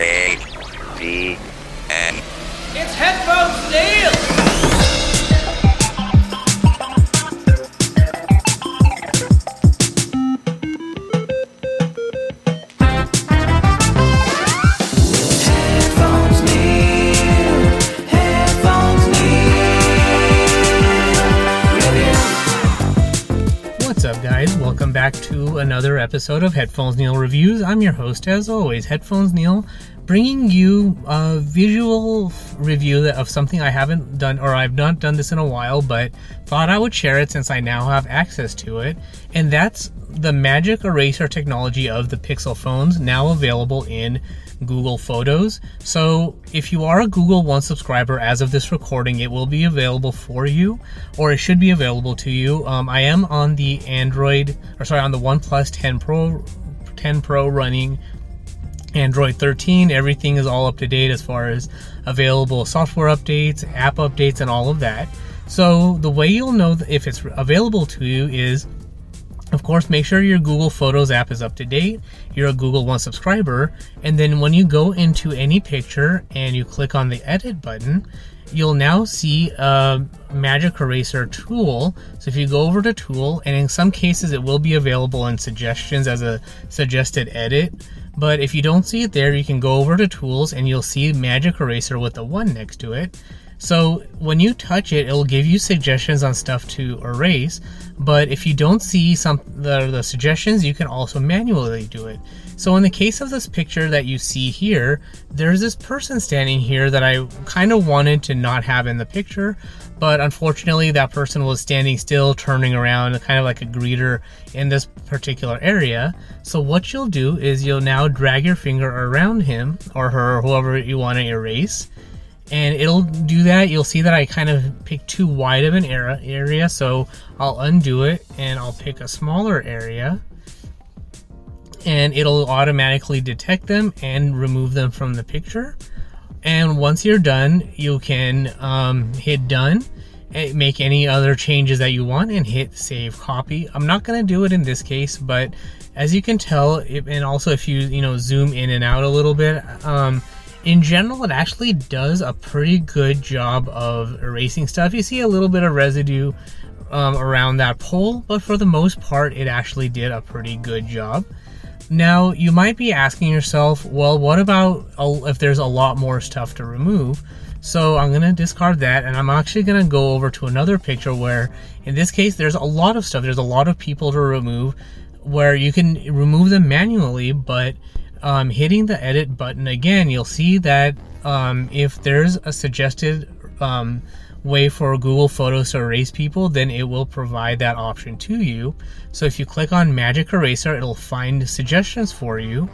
A D Welcome back to another episode of Headphones Neil Reviews. I'm your host, as always, Headphones Neil, bringing you a visual review of something I haven't done, or I've not done this in a while, but thought I would share it since I now have access to it. And that's the Magic Eraser technology of the Pixel phones, now available in Google Photos. So if you are a Google One subscriber as of this recording, it will be available for you, or it should be available to you. Um, I am on the Android, or sorry, on the OnePlus 10 Pro, 10 Pro running Android 13. Everything is all up to date as far as available software updates, app updates, and all of that. So the way you'll know if it's available to you is of course, make sure your Google Photos app is up to date. You're a Google One subscriber. And then when you go into any picture and you click on the edit button, you'll now see a Magic Eraser tool. So if you go over to tool, and in some cases it will be available in suggestions as a suggested edit. But if you don't see it there, you can go over to tools and you'll see Magic Eraser with the one next to it. So when you touch it, it'll give you suggestions on stuff to erase. But if you don't see some the, the suggestions, you can also manually do it. So in the case of this picture that you see here, there's this person standing here that I kind of wanted to not have in the picture, but unfortunately that person was standing still, turning around, kind of like a greeter in this particular area. So what you'll do is you'll now drag your finger around him or her, whoever you want to erase and it'll do that. You'll see that I kind of picked too wide of an era, area, so I'll undo it and I'll pick a smaller area and it'll automatically detect them and remove them from the picture. And once you're done, you can um, hit done, and make any other changes that you want, and hit save copy. I'm not to do it in this case, but as you can tell, it, and also if you you know zoom in and out a little bit, um, in general, it actually does a pretty good job of erasing stuff. You see a little bit of residue um, around that pole, but for the most part, it actually did a pretty good job. Now, you might be asking yourself, well, what about if there's a lot more stuff to remove? So I'm going to discard that and I'm actually going to go over to another picture where, in this case, there's a lot of stuff. There's a lot of people to remove where you can remove them manually, but um, hitting the edit button again, you'll see that um, if there's a suggested um, way for Google Photos to erase people, then it will provide that option to you. So if you click on Magic Eraser, it'll find suggestions for you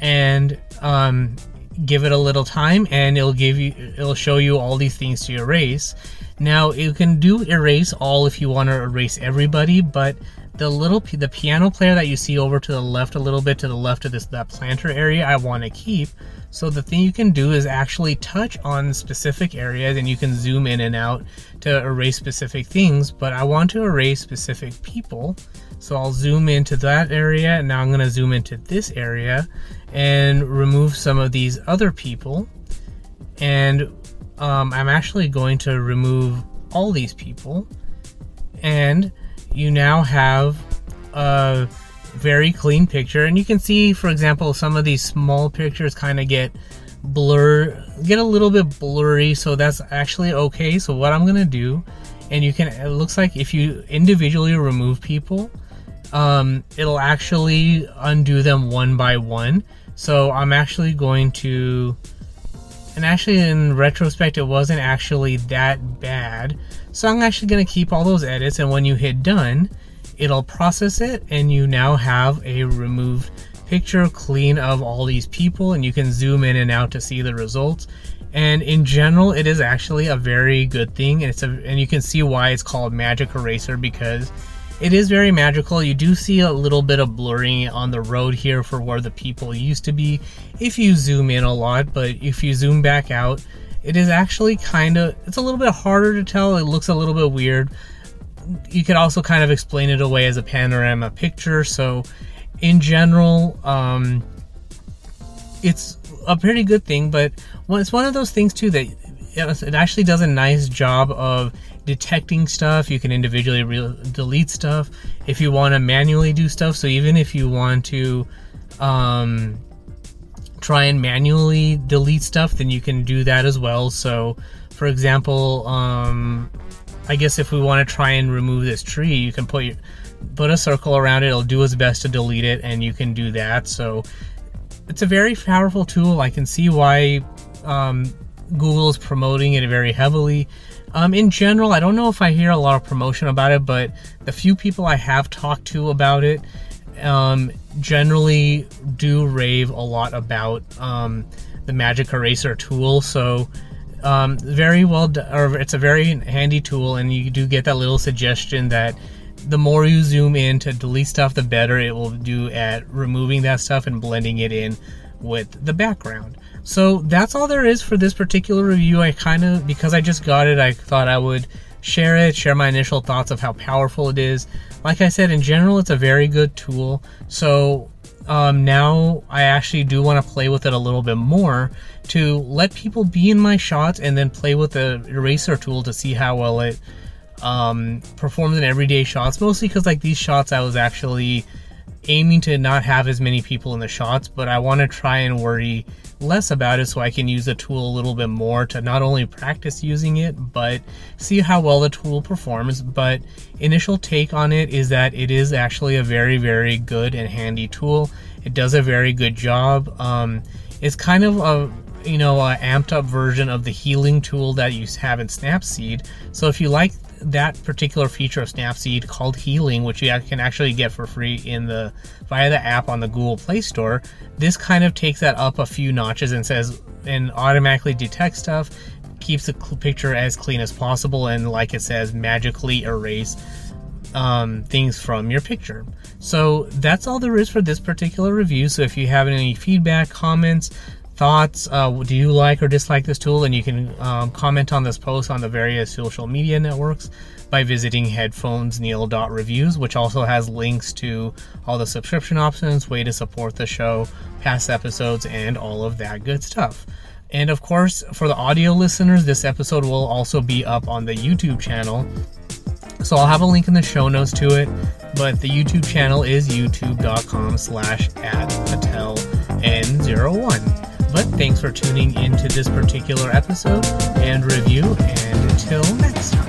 and um, give it a little time, and it'll give you, it'll show you all these things to erase. Now you can do erase all if you want to erase everybody, but the little the piano player that you see over to the left a little bit to the left of this that planter area I want to keep. So the thing you can do is actually touch on specific areas and you can zoom in and out to erase specific things but I want to erase specific people. So I'll zoom into that area and now I'm going to zoom into this area and remove some of these other people. And um, I'm actually going to remove all these people. And you now have a very clean picture, and you can see, for example, some of these small pictures kind of get blur, get a little bit blurry. So that's actually okay. So what I'm gonna do, and you can, it looks like if you individually remove people, um, it'll actually undo them one by one. So I'm actually going to, and actually in retrospect, it wasn't actually that bad. So I'm actually going to keep all those edits, and when you hit done, it'll process it, and you now have a removed picture clean of all these people, and you can zoom in and out to see the results. And in general, it is actually a very good thing, and it's a, and you can see why it's called Magic Eraser because it is very magical. You do see a little bit of blurring on the road here for where the people used to be if you zoom in a lot, but if you zoom back out, it is actually kind of it's a little bit harder to tell. It looks a little bit weird. You could also kind of explain it away as a panorama picture. So, in general, um, it's a pretty good thing. But it's one of those things too that it actually does a nice job of detecting stuff. You can individually re- delete stuff if you want to manually do stuff. So even if you want to um, try and manually delete stuff, then you can do that as well. So, for example, um, I guess if we want to try and remove this tree, you can put your, put a circle around it. It'll do its best to delete it, and you can do that. So, it's a very powerful tool. I can see why um, Google is promoting it very heavily. Um, in general, I don't know if I hear a lot of promotion about it, but the few people I have talked to about it um, generally do rave a lot about um, the Magic Eraser tool. So, um, very well, or it's a very handy tool, and you do get that little suggestion that the more you zoom in to delete stuff, the better it will do at removing that stuff and blending it in with the background. So that's all there is for this particular review. I kind of, because I just got it, I thought I would share it, share my initial thoughts of how powerful it is. Like I said, in general, it's a very good tool. So um, now I actually do want to play with it a little bit more to let people be in my shots and then play with the eraser tool to see how well it um, performs in everyday shots. Mostly because like these shots, I was actually aiming to not have as many people in the shots, but I want to try and worry less about it so I can use the tool a little bit more to not only practice using it, but see how well the tool performs. But initial take on it is that it is actually a very, very good and handy tool. It does a very good job. Um, it's kind of a you know, a amped up version of the healing tool that you have in Snapseed. So if you like that particular feature of Snapseed called Healing, which you can actually get for free in the via the app on the Google Play Store, this kind of takes that up a few notches and says and automatically detects stuff, keeps the picture as clean as possible, and like it says, magically erase um, things from your picture. So that's all there is for this particular review. So if you have any feedback, comments, thoughts. Uh, do you like or dislike this tool? And you can um, comment on this post on the various social media networks by visiting headphonesneil.reviews, which also has links to all the subscription options, way to support the show, past episodes, and all of that good stuff. And of course, for the audio listeners, this episode will also be up on the YouTube channel. So I'll have a link in the show notes to it, but the YouTube channel is youtube.com slash at patel n01. But thanks for tuning into this particular episode and review, and until next time.